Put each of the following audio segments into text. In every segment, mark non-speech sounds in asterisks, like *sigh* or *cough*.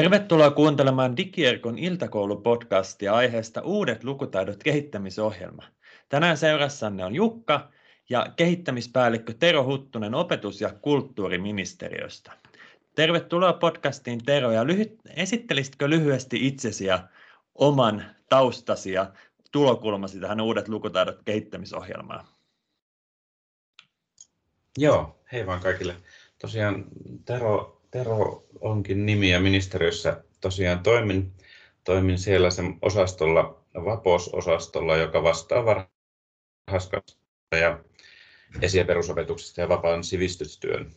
Tervetuloa kuuntelemaan Digierkon iltakoulupodcastia aiheesta Uudet lukutaidot kehittämisohjelma. Tänään seurassanne on Jukka ja kehittämispäällikkö Tero Huttunen opetus- ja kulttuuriministeriöstä. Tervetuloa podcastiin Tero ja lyhyt, esittelisitkö lyhyesti itsesi ja oman taustasi ja tulokulmasi tähän Uudet lukutaidot kehittämisohjelmaan? Joo, hei vaan kaikille. Tosiaan Tero Tero onkin nimi ja ministeriössä tosiaan toimin, toimin siellä sen osastolla, VAPOS-osastolla, joka vastaa varhaiskasvatusta ja esi- ja perusopetuksesta ja vapaan sivistystyön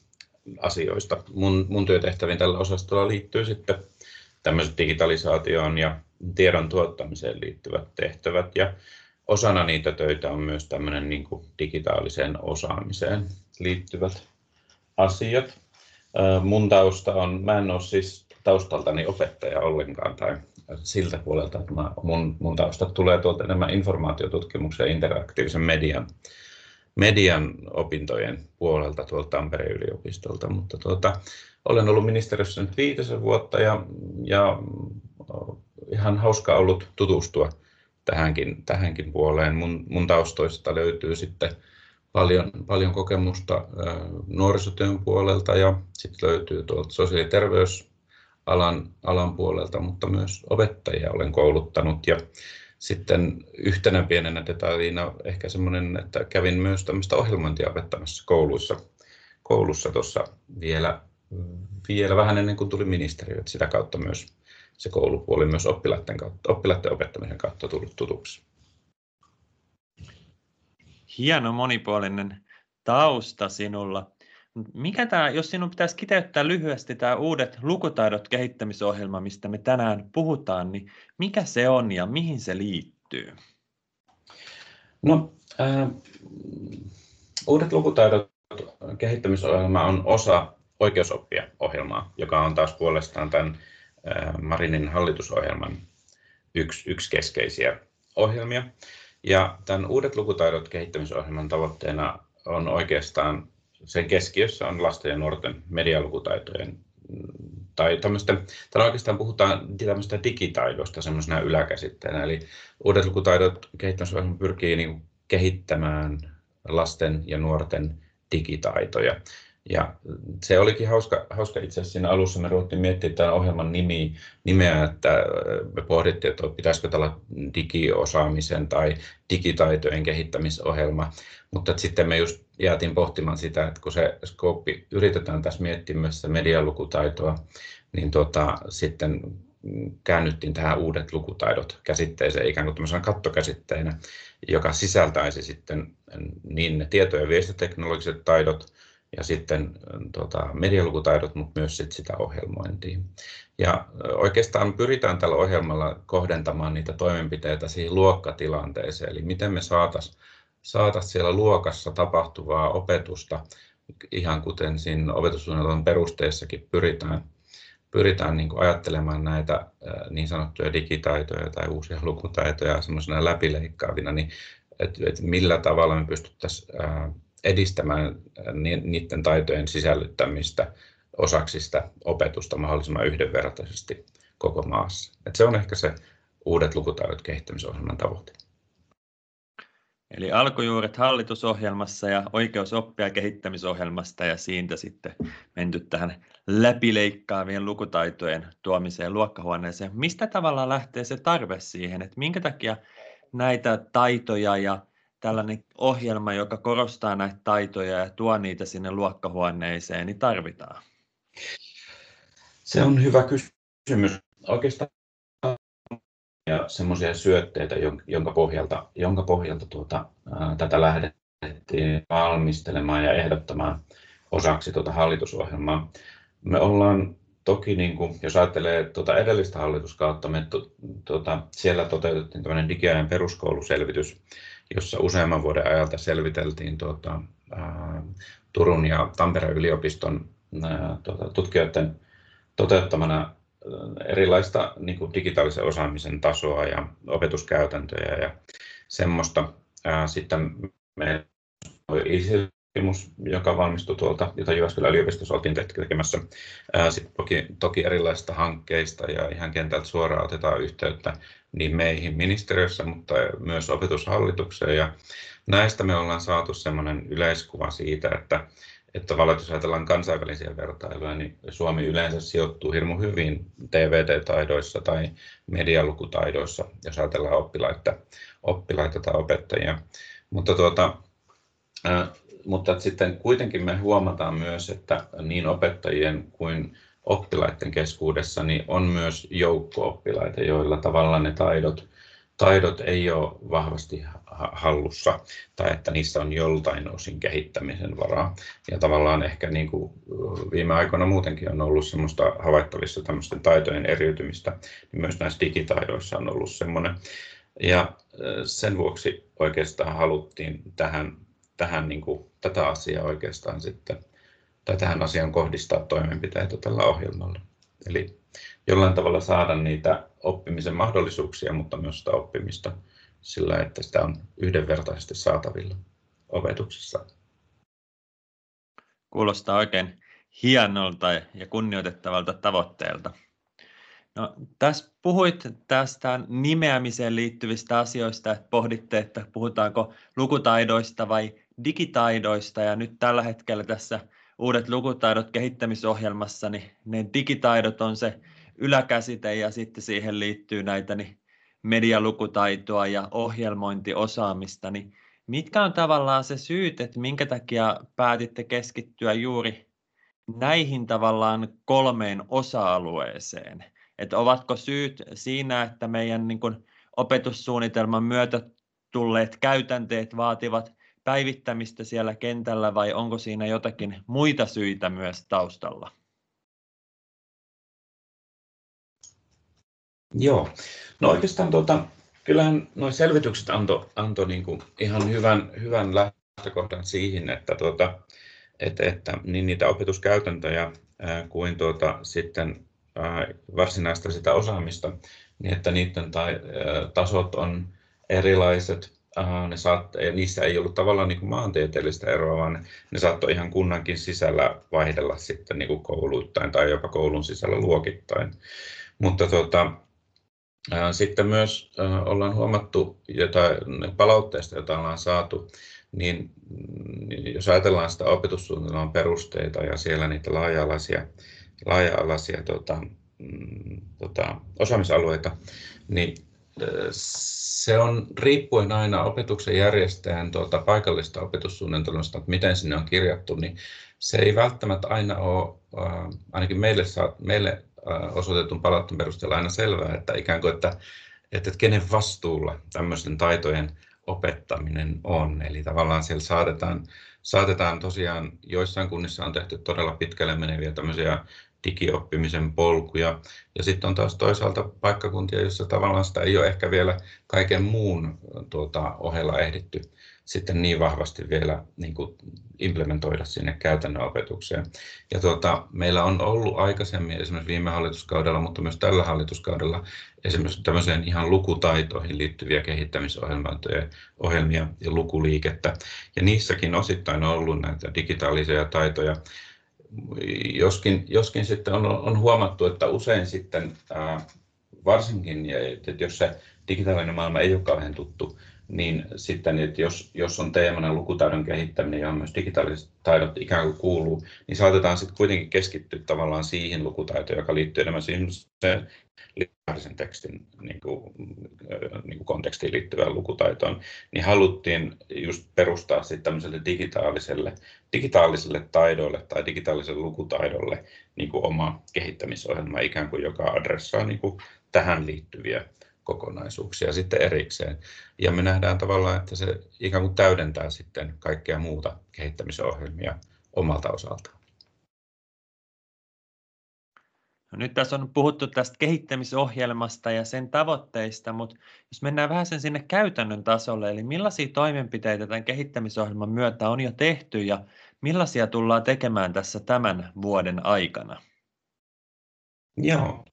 asioista. Mun, mun työtehtäviin tällä osastolla liittyy sitten tämmöiset digitalisaatioon ja tiedon tuottamiseen liittyvät tehtävät ja osana niitä töitä on myös tämmöinen niin digitaaliseen osaamiseen liittyvät asiat. Mun tausta on, mä en ole siis taustaltani opettaja ollenkaan tai siltä puolelta, että mä, mun, mun taustat tulee tuolta enemmän informaatiotutkimuksen ja interaktiivisen median, median opintojen puolelta tuolta Tampereen yliopistolta, mutta tuota, olen ollut ministeriössä nyt viitisen vuotta ja, ja ihan hauska ollut tutustua tähänkin, tähänkin puoleen. Mun, mun taustoista löytyy sitten paljon, paljon kokemusta nuorisotyön puolelta ja sitten löytyy tuolta sosiaali- ja terveysalan alan puolelta, mutta myös opettajia olen kouluttanut. Ja sitten yhtenä pienenä detaljina ehkä semmoinen, että kävin myös tämmöistä ohjelmointia opettamassa kouluissa, koulussa tuossa vielä, vielä vähän ennen kuin tuli ministeriö, että sitä kautta myös se koulupuoli myös oppilaiden, kautta, oppilaiden opettamisen kautta tullut tutuksi hieno monipuolinen tausta sinulla. Mikä tämä, jos sinun pitäisi kiteyttää lyhyesti tämä uudet lukutaidot kehittämisohjelma, mistä me tänään puhutaan, niin mikä se on ja mihin se liittyy? No, äh, uudet lukutaidot kehittämisohjelma on osa oikeusoppia ohjelmaa, joka on taas puolestaan tämän äh, Marinin hallitusohjelman yksi, yksi keskeisiä ohjelmia. Ja tämän Uudet lukutaidot kehittämisohjelman tavoitteena on oikeastaan, sen keskiössä on lasten ja nuorten medialukutaitojen tai tämmöistä, täällä oikeastaan puhutaan tämmöistä digitaidosta semmoisena yläkäsitteenä, eli uudet lukutaidot kehittämisohjelma pyrkii niin kehittämään lasten ja nuorten digitaitoja. Ja se olikin hauska, hauska. Itse asiassa siinä alussa, me ruvettiin miettimään tämän ohjelman nimi, nimeä, että me pohdittiin, että pitäisikö tällä digiosaamisen tai digitaitojen kehittämisohjelma, mutta sitten me just jäätiin pohtimaan sitä, että kun se skooppi yritetään tässä miettiä myös sitä medialukutaitoa, niin tota, sitten käännyttiin tähän uudet lukutaidot käsitteeseen ikään kuin tämmöisenä kattokäsitteenä, joka sisältäisi sitten niin ne tieto- ja viestiteknologiset taidot, ja sitten tota, medialukutaidot, mutta myös sit sitä ohjelmointia. Ja oikeastaan pyritään tällä ohjelmalla kohdentamaan niitä toimenpiteitä siihen luokkatilanteeseen, eli miten me saataisiin saatais siellä luokassa tapahtuvaa opetusta, ihan kuten siinä opetussuunnitelman perusteissakin pyritään, pyritään niin ajattelemaan näitä niin sanottuja digitaitoja tai uusia lukutaitoja semmoisena läpileikkaavina, niin että et millä tavalla me pystyttäisiin edistämään äh, niiden taitojen sisällyttämistä osaksi sitä opetusta mahdollisimman yhdenvertaisesti koko maassa. Et se on ehkä se uudet lukutaidot kehittämisohjelman tavoite. Eli alkujuuret hallitusohjelmassa ja oikeusoppia kehittämisohjelmasta ja siitä sitten menty tähän läpileikkaavien lukutaitojen tuomiseen luokkahuoneeseen. Mistä tavalla lähtee se tarve siihen, että minkä takia näitä taitoja ja tällainen ohjelma, joka korostaa näitä taitoja ja tuo niitä sinne luokkahuoneeseen, niin tarvitaan? Se on hyvä kysymys. Oikeastaan ja semmoisia syötteitä, jonka pohjalta, jonka pohjalta tuota, tätä lähdettiin valmistelemaan ja ehdottamaan osaksi tuota hallitusohjelmaa. Me ollaan toki, niin kuin, jos ajattelee tuota edellistä hallituskautta, me tuota, siellä toteutettiin tämmöinen digiajan peruskouluselvitys, jossa useamman vuoden ajalta selviteltiin tuota, ää, Turun ja Tampereen yliopiston ää, tuota, tutkijoiden toteuttamana erilaista niin kuin digitaalisen osaamisen tasoa ja opetuskäytäntöjä ja semmoista. Ää, sitten me tutkimus, joka valmistui tuolta, jota Jyväskylän yliopistossa oltiin tekemässä. Sitten toki, toki erilaisista hankkeista ja ihan kentältä suoraan otetaan yhteyttä niin meihin ministeriössä, mutta myös opetushallitukseen. Ja näistä me ollaan saatu sellainen yleiskuva siitä, että että jos ajatellaan kansainvälisiä vertailuja, niin Suomi yleensä sijoittuu hirmu hyvin TVT-taidoissa tai medialukutaidoissa, jos ajatellaan oppilaita, oppilaita tai opettajia. Mutta, tuota, äh, mutta sitten kuitenkin me huomataan myös, että niin opettajien kuin oppilaiden keskuudessa niin on myös joukko oppilaita, joilla tavallaan ne taidot taidot ei ole vahvasti hallussa tai että niissä on joltain osin kehittämisen varaa. Ja tavallaan ehkä niin kuin viime aikoina muutenkin on ollut semmoista havaittavissa tämmöisten taitojen eriytymistä, niin myös näissä digitaidoissa on ollut semmoinen. Ja sen vuoksi oikeastaan haluttiin tähän, tähän niin kuin, tätä asiaa oikeastaan sitten, tai tähän asiaan kohdistaa toimenpiteitä tällä ohjelmalla. Eli jollain tavalla saada niitä oppimisen mahdollisuuksia, mutta myös sitä oppimista sillä, että sitä on yhdenvertaisesti saatavilla opetuksessa. Kuulostaa oikein hienolta ja kunnioitettavalta tavoitteelta. No, tässä puhuit tästä nimeämiseen liittyvistä asioista, että pohditte, että puhutaanko lukutaidoista vai digitaidoista, ja nyt tällä hetkellä tässä uudet lukutaidot kehittämisohjelmassa, niin ne digitaidot on se yläkäsite ja sitten siihen liittyy näitä niin medialukutaitoa ja ohjelmointiosaamista, niin mitkä on tavallaan se syyt, että minkä takia päätitte keskittyä juuri näihin tavallaan kolmeen osa-alueeseen? Että ovatko syyt siinä, että meidän niin kuin opetussuunnitelman myötä tulleet käytänteet vaativat päivittämistä siellä kentällä vai onko siinä jotakin muita syitä myös taustalla? Joo, no oikeastaan tuota, kyllähän nuo selvitykset antoi anto niin kuin ihan hyvän, hyvän lähtökohdan siihen, että, tuota, että, että niin niitä opetuskäytäntöjä ää, kuin tuota, sitten ää, varsinaista sitä osaamista, niin että niiden tai, ää, tasot on erilaiset. Ne saat, niissä ei ollut tavallaan niin kuin maantieteellistä eroa, vaan ne saattoi ihan kunnankin sisällä vaihdella sitten niin kuin kouluittain tai jopa koulun sisällä luokittain. Mutta tuota, sitten myös ollaan huomattu jotain palautteista, joita ollaan saatu, niin, niin jos ajatellaan sitä opetussuunnitelman perusteita ja siellä niitä laaja-alaisia, laaja-alaisia tota, mm, tota, osaamisalueita, niin se on riippuen aina opetuksen järjestäjän tuota, paikallista opetussuunnitelmasta, että miten sinne on kirjattu, niin se ei välttämättä aina ole, ainakin meille, meille osoitetun palautteen perusteella aina selvää, että ikään kuin, että, että kenen vastuulla tämmöisten taitojen opettaminen on. Eli tavallaan siellä saatetaan, saatetaan tosiaan, joissain kunnissa on tehty todella pitkälle meneviä tämmöisiä digioppimisen polkuja. Ja sitten on taas toisaalta paikkakuntia, joissa tavallaan sitä ei ole ehkä vielä kaiken muun tuota, ohella ehditty sitten niin vahvasti vielä niin kuin implementoida sinne käytännön opetukseen. Ja tuota, meillä on ollut aikaisemmin esimerkiksi viime hallituskaudella, mutta myös tällä hallituskaudella esimerkiksi tämmöiseen ihan lukutaitoihin liittyviä kehittämisohjelmia ja lukuliikettä. Ja niissäkin osittain on ollut näitä digitaalisia taitoja, joskin, joskin sitten on, on huomattu, että usein sitten ää, varsinkin, että jos se digitaalinen maailma ei ole kauhean tuttu, niin sitten, että jos, jos on teemana lukutaidon kehittäminen, johon myös digitaaliset taidot ikään kuin kuuluu, niin saatetaan sitten kuitenkin keskittyä tavallaan siihen lukutaitoon, joka liittyy enemmän siihen literaalisen tekstin niin kuin, niin kuin kontekstiin liittyvään lukutaitoon, niin haluttiin just perustaa sitten tämmöiselle digitaaliselle, digitaaliselle taidoille tai digitaaliselle lukutaidolle niin kuin oma kehittämisohjelma ikään kuin, joka adressaa niin kuin tähän liittyviä kokonaisuuksia sitten erikseen. Ja me nähdään tavallaan, että se ikään kuin täydentää sitten kaikkea muuta kehittämisohjelmia omalta osaltaan. No nyt tässä on puhuttu tästä kehittämisohjelmasta ja sen tavoitteista, mutta jos mennään vähän sen sinne käytännön tasolle, eli millaisia toimenpiteitä tämän kehittämisohjelman myötä on jo tehty ja millaisia tullaan tekemään tässä tämän vuoden aikana? Joo,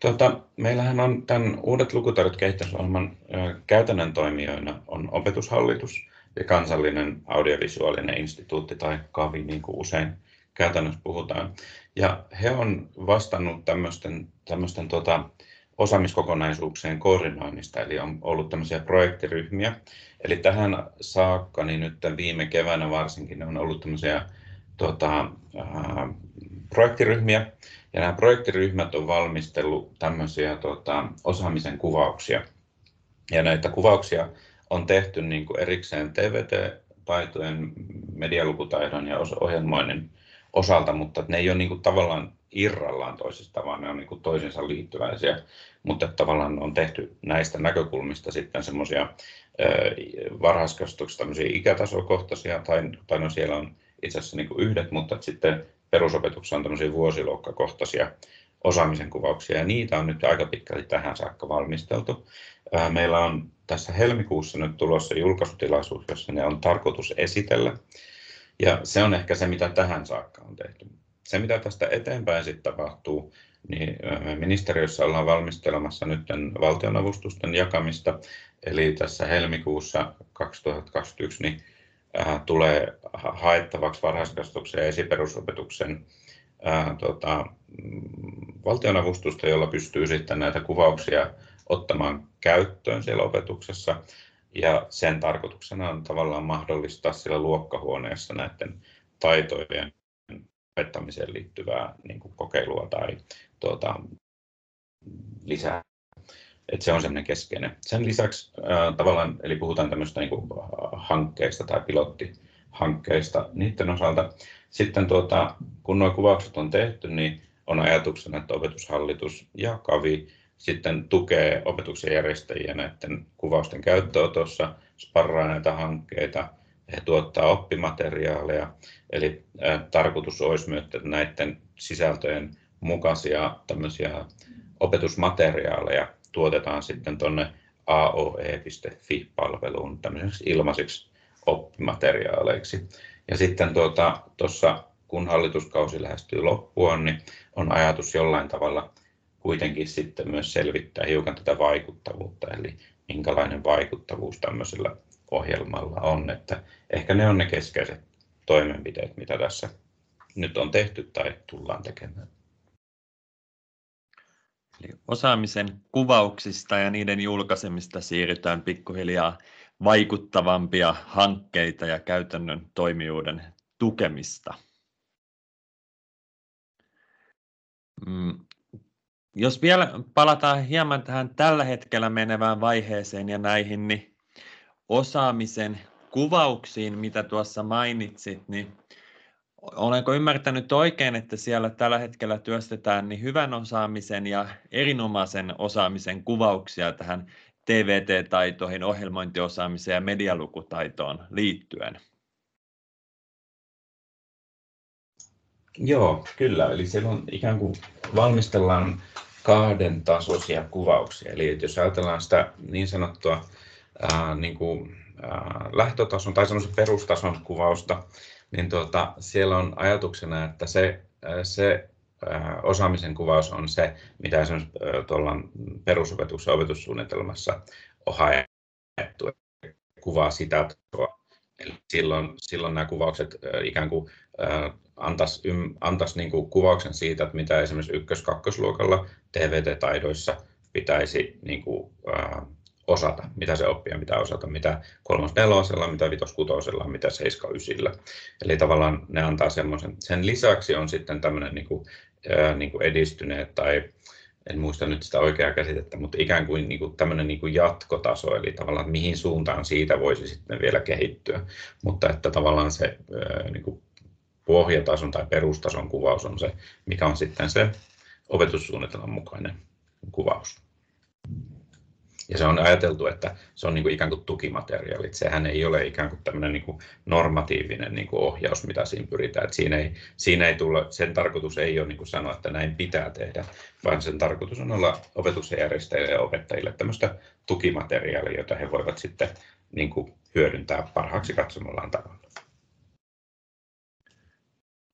Tuota, meillähän on tämän uudet lukutaidot kehittämisohjelman käytännön toimijoina on opetushallitus ja kansallinen audiovisuaalinen instituutti tai KAVI, niin kuin usein käytännössä puhutaan. Ja he on vastannut tämmöisten, tämmöisten tota, osaamiskokonaisuuksien koordinoinnista, eli on ollut tämmöisiä projektiryhmiä. Eli tähän saakka, niin nyt viime keväänä varsinkin, ne on ollut tämmöisiä tota, ää, projektiryhmiä, ja nämä projektiryhmät on valmistellut tämmöisiä tota, osaamisen kuvauksia. Ja näitä kuvauksia on tehty niin kuin erikseen TVT-taitojen, medialukutaidon ja ohjelmoinnin osalta, mutta ne ei ole niin kuin tavallaan irrallaan toisista, vaan ne on niin kuin toisinsa liittyväisiä, mutta tavallaan on tehty näistä näkökulmista sitten semmoisia varhaiskasvatuksessa tämmöisiä ikätasokohtaisia, tai, tai no siellä on itse asiassa niin kuin yhdet, mutta sitten perusopetuksessa on tämmöisiä vuosiluokkakohtaisia osaamisen kuvauksia, ja niitä on nyt aika pitkälti tähän saakka valmisteltu. Meillä on tässä helmikuussa nyt tulossa julkaisutilaisuus, jossa ne on tarkoitus esitellä, ja se on ehkä se, mitä tähän saakka on tehty. Se, mitä tästä eteenpäin sitten tapahtuu, niin ministeriössä ollaan valmistelemassa nyt valtionavustusten jakamista, eli tässä helmikuussa 2021 niin tulee haettavaksi varhaiskasvatuksen ja esiperusopetuksen ää, tota, valtionavustusta, jolla pystyy sitten näitä kuvauksia ottamaan käyttöön siellä opetuksessa. Ja sen tarkoituksena on tavallaan mahdollistaa siellä luokkahuoneessa näiden taitojen opettamiseen liittyvää niin kuin kokeilua tai tuota, lisää. Et se on semmoinen keskeinen. Sen lisäksi ää, tavallaan, eli puhutaan tämmöistä niin kuin hankkeista tai pilottihankkeista niiden osalta. Sitten tuota, kun nuo kuvaukset on tehty, niin on ajatuksena, että opetushallitus ja KAVI sitten tukee opetuksen järjestäjiä näiden kuvausten käyttöönotossa, sparraa näitä hankkeita, he tuottaa oppimateriaaleja, eli tarkoitus olisi myös, että näiden sisältöjen mukaisia tämmöisiä opetusmateriaaleja tuotetaan sitten tuonne aoe.fi-palveluun tämmöiseksi ilmaiseksi oppimateriaaleiksi. Ja sitten tuota, tuossa, kun hallituskausi lähestyy loppuun, niin on ajatus jollain tavalla kuitenkin sitten myös selvittää hiukan tätä vaikuttavuutta, eli minkälainen vaikuttavuus tämmöisellä ohjelmalla on. Että ehkä ne on ne keskeiset toimenpiteet, mitä tässä nyt on tehty tai tullaan tekemään. Eli osaamisen kuvauksista ja niiden julkaisemista siirrytään pikkuhiljaa vaikuttavampia hankkeita ja käytännön toimijuuden tukemista. Jos vielä palataan hieman tähän tällä hetkellä menevään vaiheeseen ja näihin niin osaamisen kuvauksiin, mitä tuossa mainitsit, niin Olenko ymmärtänyt oikein, että siellä tällä hetkellä työstetään niin hyvän osaamisen ja erinomaisen osaamisen kuvauksia tähän TVT-taitoihin, ohjelmointiosaamiseen ja medialukutaitoon liittyen? Joo, kyllä. Eli on ikään kuin valmistellaan kahden tasoisia kuvauksia. Eli jos ajatellaan sitä niin sanottua ää, niin kuin, ää, lähtötason tai perustason kuvausta, niin tuota, siellä on ajatuksena, että se, se osaamisen kuvaus on se, mitä esimerkiksi tuolla perusopetuksen opetussuunnitelmassa on haettu, kuvaa sitä. Eli silloin, silloin nämä kuvaukset ikään kuin antaisi, antaisi niin kuin kuvauksen siitä, että mitä esimerkiksi ykkös-kakkosluokalla TVT-taidoissa pitäisi niin kuin, osata, mitä se oppia pitää osata, mitä kolmos nelosella, mitä vitos kutosella, mitä seiska ysillä. Eli tavallaan ne antaa semmoisen. Sen lisäksi on sitten tämmöinen niin kuin, ää, niin kuin edistyneet tai en muista nyt sitä oikeaa käsitettä, mutta ikään kuin, niin kuin tämmöinen niin kuin jatkotaso, eli tavallaan mihin suuntaan siitä voisi sitten vielä kehittyä, mutta että tavallaan se niin kuin pohjatason tai perustason kuvaus on se, mikä on sitten se opetussuunnitelman mukainen kuvaus. Ja se on ajateltu, että se on niin kuin ikään kuin tukimateriaali. Sehän ei ole ikään kuin tämmöinen niin kuin normatiivinen niin kuin ohjaus, mitä siinä pyritään. Että siinä ei, siinä ei tulla, sen tarkoitus ei ole niin kuin sanoa, että näin pitää tehdä, vaan sen tarkoitus on olla opetuksen järjestäjille ja opettajille tämmöistä tukimateriaalia, jota he voivat sitten niin kuin hyödyntää parhaaksi katsomallaan tavalla.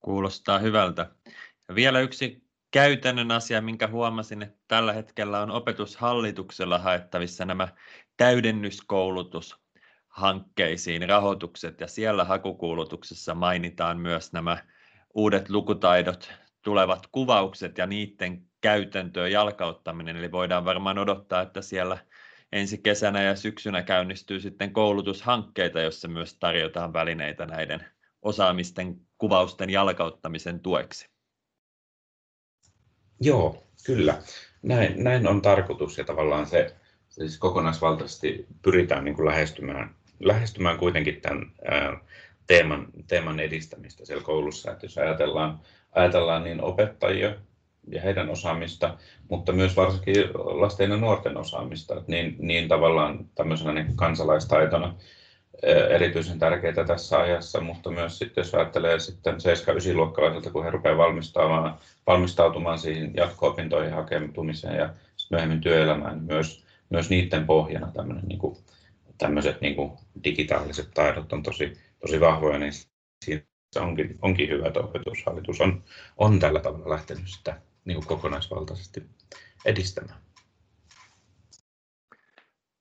Kuulostaa hyvältä. Ja vielä yksi käytännön asia, minkä huomasin, että tällä hetkellä on opetushallituksella haettavissa nämä täydennyskoulutushankkeet hankkeisiin rahoitukset ja siellä hakukuulutuksessa mainitaan myös nämä uudet lukutaidot, tulevat kuvaukset ja niiden käytäntöön jalkauttaminen. Eli voidaan varmaan odottaa, että siellä ensi kesänä ja syksynä käynnistyy sitten koulutushankkeita, joissa myös tarjotaan välineitä näiden osaamisten kuvausten jalkauttamisen tueksi. Joo, kyllä. Näin, näin on tarkoitus ja tavallaan se, siis kokonaisvaltaisesti pyritään niin kuin lähestymään, lähestymään kuitenkin tämän ää, teeman, teeman edistämistä siellä koulussa. Että jos ajatellaan, ajatellaan niin opettajia ja heidän osaamista, mutta myös varsinkin lasten ja nuorten osaamista, niin, niin tavallaan tämmöisenä niin kansalaistaitona erityisen tärkeitä tässä ajassa, mutta myös sitten jos ajattelee sitten 7-9-luokkalaisilta, kun he rupeavat valmistautumaan, valmistautumaan siihen jatko-opintoihin hakeutumiseen ja myöhemmin työelämään, niin myös, myös niiden pohjana tämmöinen, niin kuin, tämmöiset niin kuin digitaaliset taidot on tosi, tosi vahvoja, niin siinä onkin, onkin hyvä, että opetushallitus on, on tällä tavalla lähtenyt sitä niin kuin kokonaisvaltaisesti edistämään.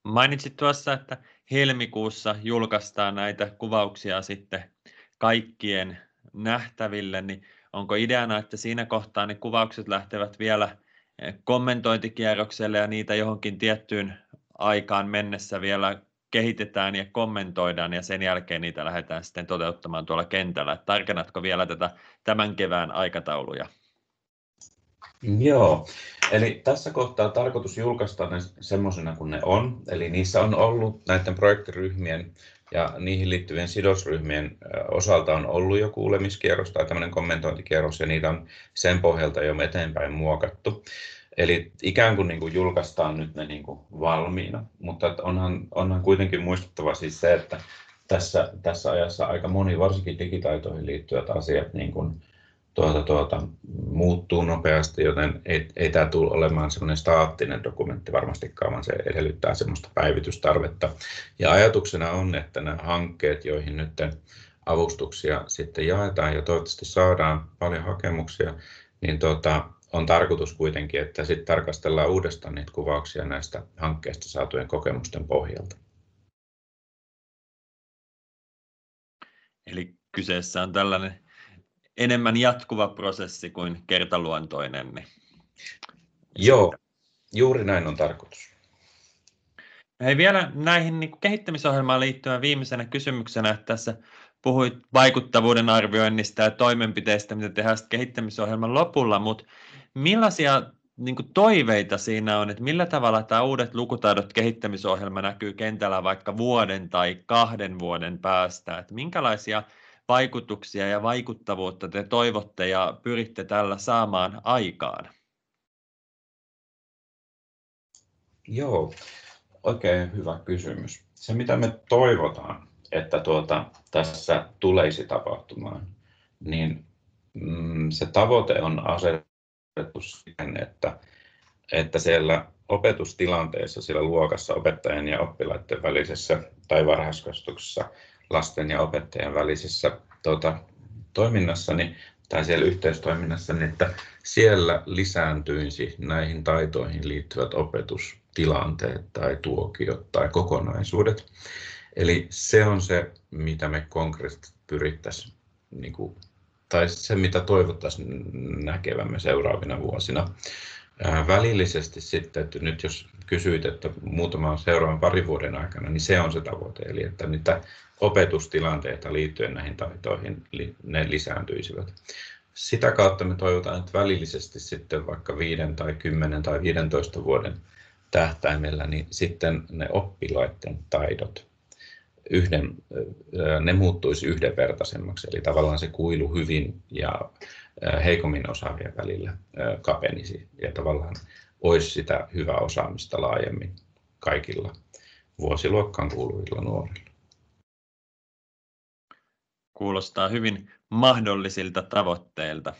Mainitsit tuossa, että helmikuussa julkaistaan näitä kuvauksia sitten kaikkien nähtäville, niin onko ideana, että siinä kohtaa ne kuvaukset lähtevät vielä eh, kommentointikierrokselle ja niitä johonkin tiettyyn aikaan mennessä vielä kehitetään ja kommentoidaan ja sen jälkeen niitä lähdetään sitten toteuttamaan tuolla kentällä. Tarkennatko vielä tätä tämän kevään aikatauluja? Joo, eli tässä kohtaa on tarkoitus julkaista ne semmoisena kuin ne on. Eli niissä on ollut näiden projektiryhmien ja niihin liittyvien sidosryhmien osalta on ollut jo kuulemiskierros tai tämmöinen kommentointikierros ja niitä on sen pohjalta jo eteenpäin muokattu. Eli ikään kuin, niin kuin julkaistaan nyt ne niin kuin valmiina, mutta onhan, onhan kuitenkin muistettava siis se, että tässä, tässä ajassa aika moni, varsinkin digitaitoihin liittyvät asiat, niin kuin tuota, tuota, muuttuu nopeasti, joten ei, ei tämä tule olemaan semmoinen staattinen dokumentti varmastikaan, vaan se edellyttää semmoista päivitystarvetta. Ja ajatuksena on, että nämä hankkeet, joihin nyt avustuksia sitten jaetaan ja toivottavasti saadaan paljon hakemuksia, niin tuota, on tarkoitus kuitenkin, että sitten tarkastellaan uudestaan niitä kuvauksia näistä hankkeista saatujen kokemusten pohjalta. Eli kyseessä on tällainen enemmän jatkuva prosessi kuin kertaluontoinen. Niin Joo, juuri näin on tarkoitus. Hei, vielä näihin niin kehittämisohjelmaan liittyen viimeisenä kysymyksenä, että tässä puhuit vaikuttavuuden arvioinnista ja toimenpiteistä, mitä tehdään kehittämisohjelman lopulla, mutta millaisia niin kuin toiveita siinä on, että millä tavalla tämä uudet lukutaidot kehittämisohjelma näkyy kentällä vaikka vuoden tai kahden vuoden päästä, että minkälaisia vaikutuksia ja vaikuttavuutta te toivotte ja pyritte tällä saamaan aikaan? Joo, oikein hyvä kysymys. Se mitä me toivotaan, että tuota, tässä tulisi tapahtumaan, niin mm, se tavoite on asetettu siihen, että, että siellä opetustilanteessa siellä luokassa opettajan ja oppilaiden välisessä tai varhaiskasvatuksessa lasten ja opettajien välisessä tuota, toiminnassa niin, tai siellä yhteistoiminnassa, niin että siellä lisääntyisi näihin taitoihin liittyvät opetustilanteet tai tuokiot tai kokonaisuudet. Eli se on se, mitä me konkreettisesti pyrittäisiin, niin kuin, tai se, mitä toivottaisiin näkevämme seuraavina vuosina. välillisesti sitten, että nyt jos kysyit, että muutaman seuraavan parin vuoden aikana, niin se on se tavoite, eli että niitä opetustilanteita liittyen näihin taitoihin ne lisääntyisivät. Sitä kautta me toivotaan, että välillisesti sitten vaikka 5 tai 10 tai 15 vuoden tähtäimellä, niin sitten ne oppilaiden taidot yhden, ne muuttuisi yhdenvertaisemmaksi, eli tavallaan se kuilu hyvin ja heikommin osaavien välillä kapenisi ja tavallaan olisi sitä hyvää osaamista laajemmin kaikilla vuosiluokkaan kuuluvilla nuorilla. Kuulostaa hyvin mahdollisilta tavoitteilta.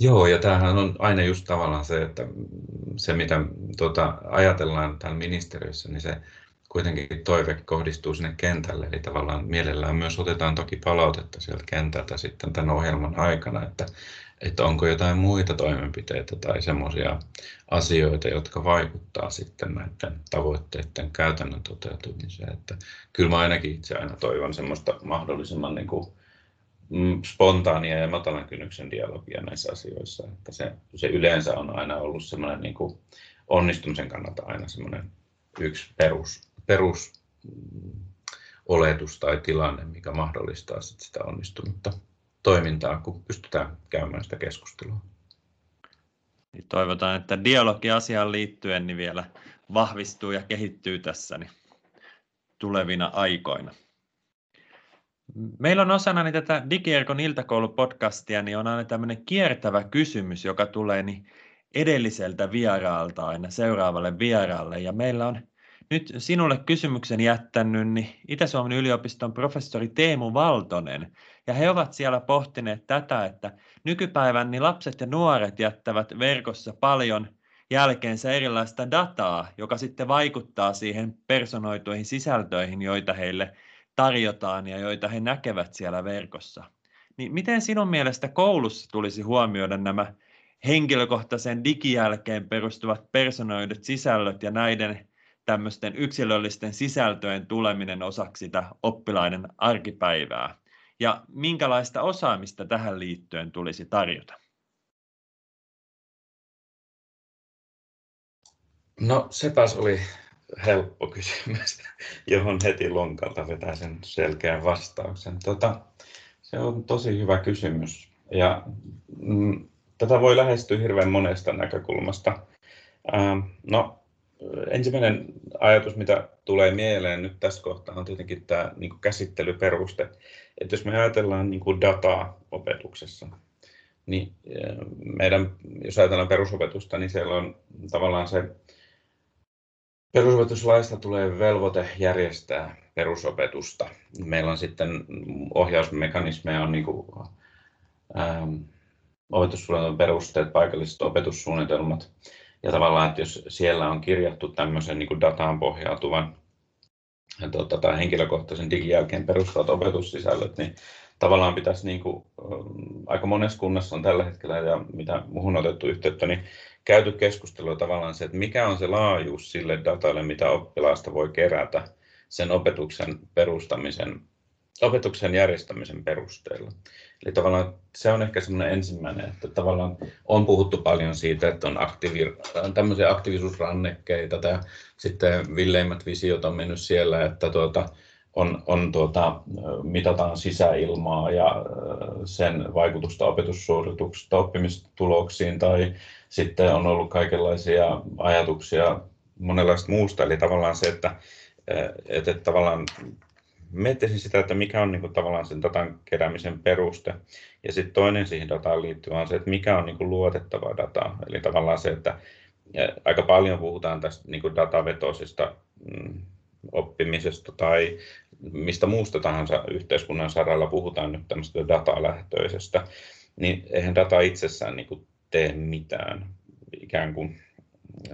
Joo, ja tämähän on aina just tavallaan se, että se mitä tuota, ajatellaan täällä ministeriössä, niin se kuitenkin toive kohdistuu sinne kentälle, eli tavallaan mielellään myös otetaan toki palautetta sieltä kentältä sitten tämän ohjelman aikana, että, että onko jotain muita toimenpiteitä tai semmoisia asioita, jotka vaikuttaa sitten näiden tavoitteiden käytännön toteutumiseen. Että kyllä mä ainakin itse aina toivon semmoista mahdollisimman niin kuin mm, spontaania ja matalan kynnyksen dialogia näissä asioissa. Että se, se yleensä on aina ollut semmoinen niin kuin onnistumisen kannalta aina semmoinen yksi perus, perus oletus tai tilanne, mikä mahdollistaa sit sitä onnistunutta toimintaa, kun pystytään käymään sitä keskustelua. Niin toivotaan, että dialogi asiaan liittyen niin vielä vahvistuu ja kehittyy tässä niin tulevina aikoina. Meillä on osana niin tätä Digierkon iltakoulupodcastia, niin on aina tämmöinen kiertävä kysymys, joka tulee niin edelliseltä vieraalta aina seuraavalle vieraalle. Ja meillä on nyt sinulle kysymyksen jättänyt niin Itä-Suomen yliopiston professori Teemu Valtonen. Ja he ovat siellä pohtineet tätä, että nykypäivän niin lapset ja nuoret jättävät verkossa paljon jälkeensä erilaista dataa, joka sitten vaikuttaa siihen personoituihin sisältöihin, joita heille tarjotaan ja joita he näkevät siellä verkossa. Niin miten sinun mielestä koulussa tulisi huomioida nämä henkilökohtaisen digijälkeen perustuvat personoidut sisällöt ja näiden tämmöisten yksilöllisten sisältöjen tuleminen osaksi sitä oppilaiden arkipäivää? Ja minkälaista osaamista tähän liittyen tulisi tarjota? No sepäs oli helppo kysymys, *laughs* johon heti lonkalta vetää sen selkeän vastauksen. Tota, se on tosi hyvä kysymys ja mm, tätä voi lähestyä hirveän monesta näkökulmasta. Ähm, no, ensimmäinen ajatus, mitä tulee mieleen nyt tässä kohtaa, on tietenkin tämä niin käsittelyperuste. Että jos me ajatellaan niin kuin dataa opetuksessa, niin meidän, jos ajatellaan perusopetusta, niin siellä on tavallaan se Perusopetuslaista tulee velvoite järjestää perusopetusta. Meillä on sitten ohjausmekanismeja, on niin kuin, ähm, opetussuunnitelman perusteet, paikalliset opetussuunnitelmat. Ja tavallaan, että jos siellä on kirjattu tämmöisen niin kuin dataan pohjautuvan tota, tai henkilökohtaisen digijälkeen perustuvat opetussisällöt, niin tavallaan pitäisi niin kuin, aika monessa kunnassa on tällä hetkellä ja mitä muuhun otettu yhteyttä, niin käyty keskustelua tavallaan se, että mikä on se laajuus sille datalle, mitä oppilaasta voi kerätä sen opetuksen perustamisen, opetuksen järjestämisen perusteella. Eli tavallaan se on ehkä semmoinen ensimmäinen, että tavallaan on puhuttu paljon siitä, että on aktiivi, tämmöisiä aktiivisuusrannekkeita tai sitten villeimmät visiot on mennyt siellä, että tuota, on, on tuota, mitataan sisäilmaa ja sen vaikutusta opetussuorituksista oppimistuloksiin tai sitten on ollut kaikenlaisia ajatuksia monenlaista muusta, eli tavallaan se, että, että, että tavallaan miettisin sitä, että mikä on niin kuin, tavallaan sen datan keräämisen peruste. Ja sitten toinen siihen dataan liittyvä on se, että mikä on niin kuin, luotettava data. Eli tavallaan se, että aika paljon puhutaan tästä niin kuin datavetoisesta mm, oppimisesta tai mistä muusta tahansa yhteiskunnan saralla puhutaan nyt tämmöistä datalähtöisestä, niin eihän data itsessään niin kuin tee mitään. Ikään kuin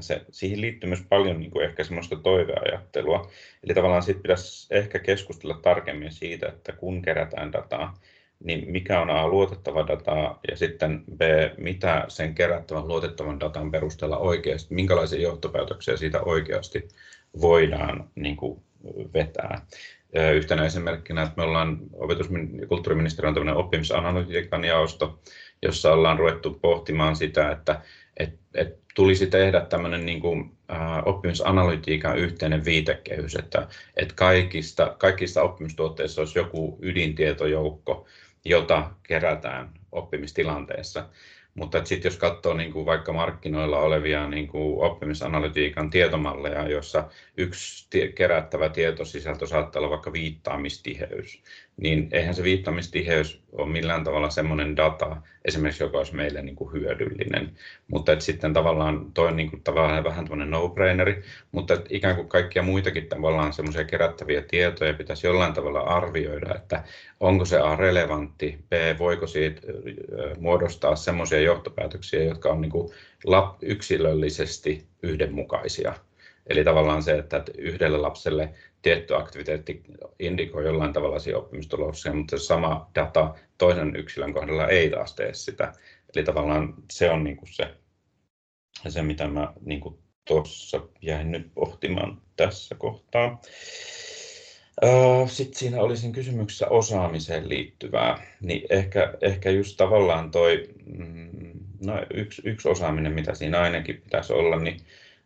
se, siihen liittyy myös paljon niin kuin ehkä semmoista toiveajattelua. Eli tavallaan sitten pitäisi ehkä keskustella tarkemmin siitä, että kun kerätään dataa, niin mikä on A, luotettava data ja sitten B, mitä sen kerättävän luotettavan datan perusteella oikeasti, minkälaisia johtopäätöksiä siitä oikeasti voidaan niin kuin, vetää. Yhtenä esimerkkinä, että me ollaan opetus- ja kulttuuriministeriön oppimisanalytiikan jaosto, jossa ollaan ruvettu pohtimaan sitä, että et, et tulisi tehdä tämmöinen niin kuin, ä, oppimisanalytiikan yhteinen viitekehys, että et kaikista, kaikista oppimistuotteissa olisi joku ydintietojoukko, jota kerätään oppimistilanteessa. Mutta sitten jos katsoo niin kuin vaikka markkinoilla olevia niin kuin oppimisanalytiikan tietomalleja, jossa yksi kerättävä tietosisältö saattaa olla vaikka viittaamistiheys, niin eihän se viittaamistiheys ole millään tavalla semmoinen data, esimerkiksi joka olisi meille niin kuin hyödyllinen. Mutta että sitten tavallaan toi on niin kuin tavallaan vähän tämmöinen no-braineri, mutta että ikään kuin kaikkia muitakin tavallaan semmoisia kerättäviä tietoja pitäisi jollain tavalla arvioida, että onko se A relevantti, B voiko siitä muodostaa semmoisia johtopäätöksiä, jotka on niin kuin yksilöllisesti yhdenmukaisia. Eli tavallaan se, että yhdelle lapselle tietty aktiviteetti indikoi jollain tavalla siihen oppimistuloksia, mutta se sama data toisen yksilön kohdalla ei taas tee sitä. Eli tavallaan se on niin kuin se, se, mitä mä niin kuin tuossa jäin nyt pohtimaan tässä kohtaa. Sitten siinä olisin kysymyksessä osaamiseen liittyvää, niin ehkä, ehkä just tavallaan toi, mm, no yksi, yksi osaaminen, mitä siinä ainakin pitäisi olla, niin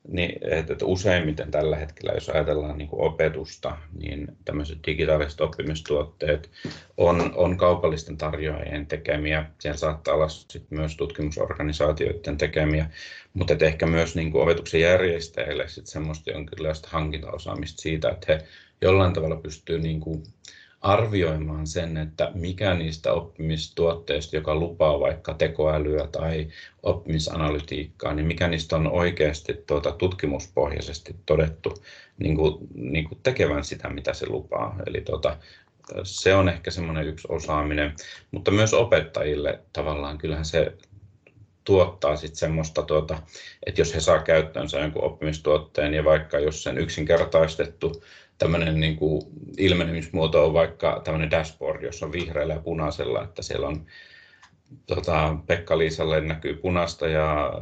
niin, että useimmiten tällä hetkellä, jos ajatellaan niin opetusta, niin tämmöiset digitaaliset oppimistuotteet on, on kaupallisten tarjoajien tekemiä. Siellä saattaa olla sit myös tutkimusorganisaatioiden tekemiä, mutta ehkä myös niin kuin opetuksen järjestäjille sit semmoista jonkinlaista hankintaosaamista siitä, että he jollain tavalla pystyy niin kuin arvioimaan sen, että mikä niistä oppimistuotteista, joka lupaa vaikka tekoälyä tai oppimisanalytiikkaa, niin mikä niistä on oikeasti tuota, tutkimuspohjaisesti todettu niin kuin, niin kuin tekevän sitä, mitä se lupaa. Eli tuota, se on ehkä semmoinen yksi osaaminen, mutta myös opettajille tavallaan kyllähän se tuottaa sitten semmoista, tuota, että jos he saa käyttöönsä jonkun oppimistuotteen ja vaikka jos sen yksinkertaistettu tämmöinen niin kuin ilmenemismuoto on vaikka tämmöinen dashboard, jossa on vihreällä ja punaisella, että siellä on tota, Pekka-Liisalle näkyy punaista ja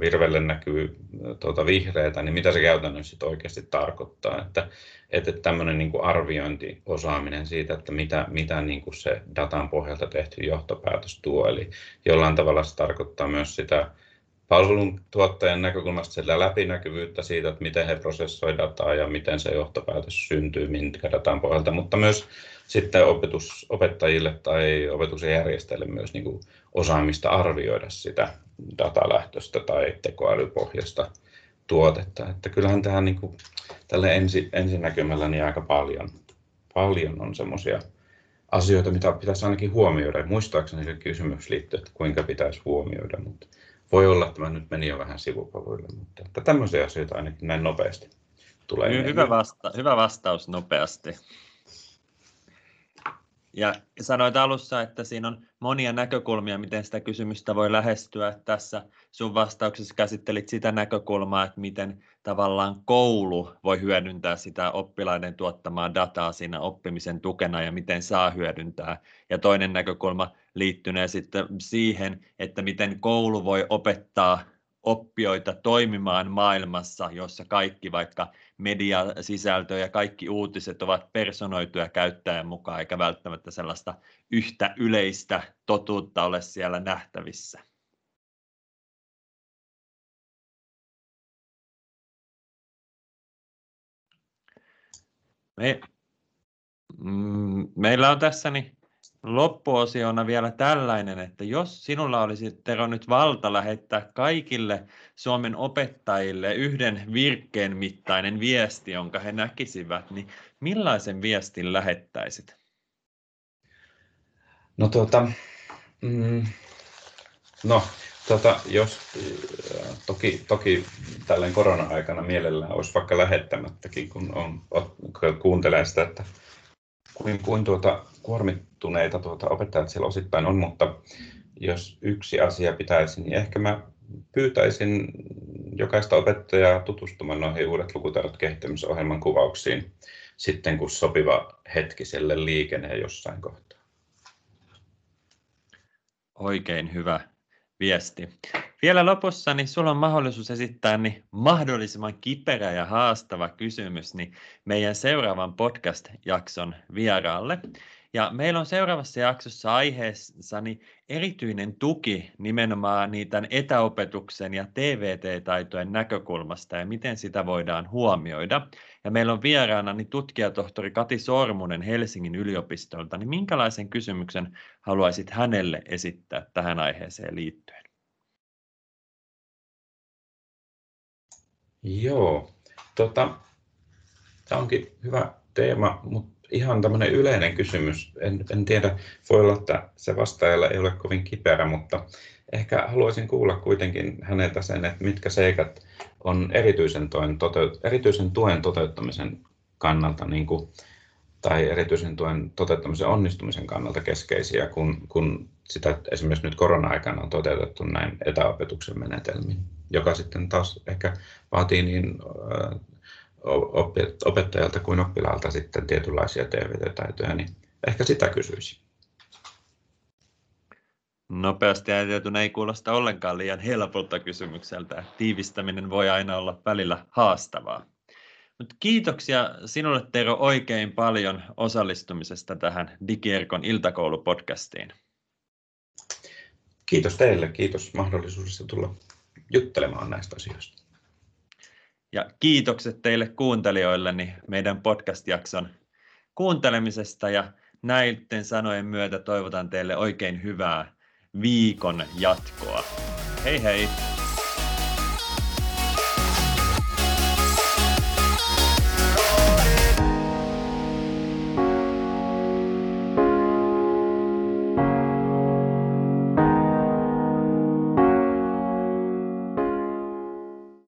Virvelle näkyy tuota, vihreätä, niin mitä se käytännössä sit oikeasti tarkoittaa. Että, että tämmöinen niin arviointiosaaminen siitä, että mitä, mitä niin kuin se datan pohjalta tehty johtopäätös tuo. Eli jollain tavalla se tarkoittaa myös sitä palveluntuottajan näkökulmasta sillä läpinäkyvyyttä siitä, että miten he prosessoivat dataa ja miten se johtopäätös syntyy, minkä datan pohjalta, mutta myös sitten opetus, opettajille tai opetuksen järjestäjille myös niin kuin osaamista arvioida sitä datalähtöistä tai tekoälypohjasta tuotetta. Että kyllähän tähän niin kuin, tälle ensi, ensinäkymällä niin aika paljon, paljon on semmoisia asioita, mitä pitäisi ainakin huomioida. Muistaakseni se kysymys liittyy, että kuinka pitäisi huomioida, mutta voi olla, että mä nyt menin jo vähän sivupoluille, mutta että tämmöisiä asioita ainakin näin nopeasti tulee. Hyvä, vasta- hyvä vastaus nopeasti. Ja sanoit alussa, että siinä on monia näkökulmia, miten sitä kysymystä voi lähestyä. Tässä sun vastauksessa käsittelit sitä näkökulmaa, että miten tavallaan koulu voi hyödyntää sitä oppilaiden tuottamaa dataa siinä oppimisen tukena ja miten saa hyödyntää. Ja toinen näkökulma liittynee sitten siihen, että miten koulu voi opettaa oppijoita toimimaan maailmassa, jossa kaikki vaikka mediasisältö ja kaikki uutiset ovat personoituja käyttäjän mukaan, eikä välttämättä sellaista yhtä yleistä totuutta ole siellä nähtävissä. Me, mm, meillä on tässä niin loppuosiona vielä tällainen, että jos sinulla olisi Tero nyt valta lähettää kaikille Suomen opettajille yhden virkkeen mittainen viesti, jonka he näkisivät, niin millaisen viestin lähettäisit? No tuota, mm, no Tota, jos, toki, toki tällainen korona-aikana mielellään olisi vaikka lähettämättäkin, kun on, kuuntelee sitä, että kuin, kuin tuota, kuormittuneita tuota, opettajat siellä osittain on, mutta jos yksi asia pitäisi, niin ehkä mä pyytäisin jokaista opettajaa tutustumaan noihin uudet lukutaidot kehittämisohjelman kuvauksiin sitten, kun sopiva hetki sille liikenee jossain kohtaa. Oikein hyvä viesti. Vielä lopussa niin sulla on mahdollisuus esittää niin mahdollisimman kiperä ja haastava kysymys niin meidän seuraavan podcast-jakson vieraalle. Ja meillä on seuraavassa jaksossa aiheessa niin erityinen tuki nimenomaan niitä etäopetuksen ja TVT-taitojen näkökulmasta ja miten sitä voidaan huomioida. Ja meillä on vieraana niin tutkijatohtori Kati Sormunen Helsingin yliopistolta. Niin minkälaisen kysymyksen haluaisit hänelle esittää tähän aiheeseen liittyen? Joo, tota, tämä onkin hyvä teema, mutta ihan tämmöinen yleinen kysymys. En, en tiedä, voi olla, että se vastaajalla ei ole kovin kiperä, mutta ehkä haluaisin kuulla kuitenkin häneltä sen, että mitkä seikat on erityisen tuen, toteut- erityisen tuen toteuttamisen kannalta niin kuin, tai erityisen tuen toteuttamisen onnistumisen kannalta keskeisiä, kun, kun sitä esimerkiksi nyt korona-aikana on toteutettu näin etäopetuksen menetelmin, joka sitten taas ehkä vaatii niin opettajalta kuin oppilaalta sitten tietynlaisia TVT-taitoja, niin ehkä sitä kysyisin. Nopeasti ajateltuna ei kuulosta ollenkaan liian helpolta kysymykseltä. Tiivistäminen voi aina olla välillä haastavaa. Mut kiitoksia sinulle Tero oikein paljon osallistumisesta tähän Digierkon iltakoulupodcastiin. Kiitos teille, kiitos mahdollisuudesta tulla juttelemaan näistä asioista. Ja kiitokset teille kuuntelijoilleni meidän podcast-jakson kuuntelemisesta ja näiden sanojen myötä toivotan teille oikein hyvää viikon jatkoa. Hei hei!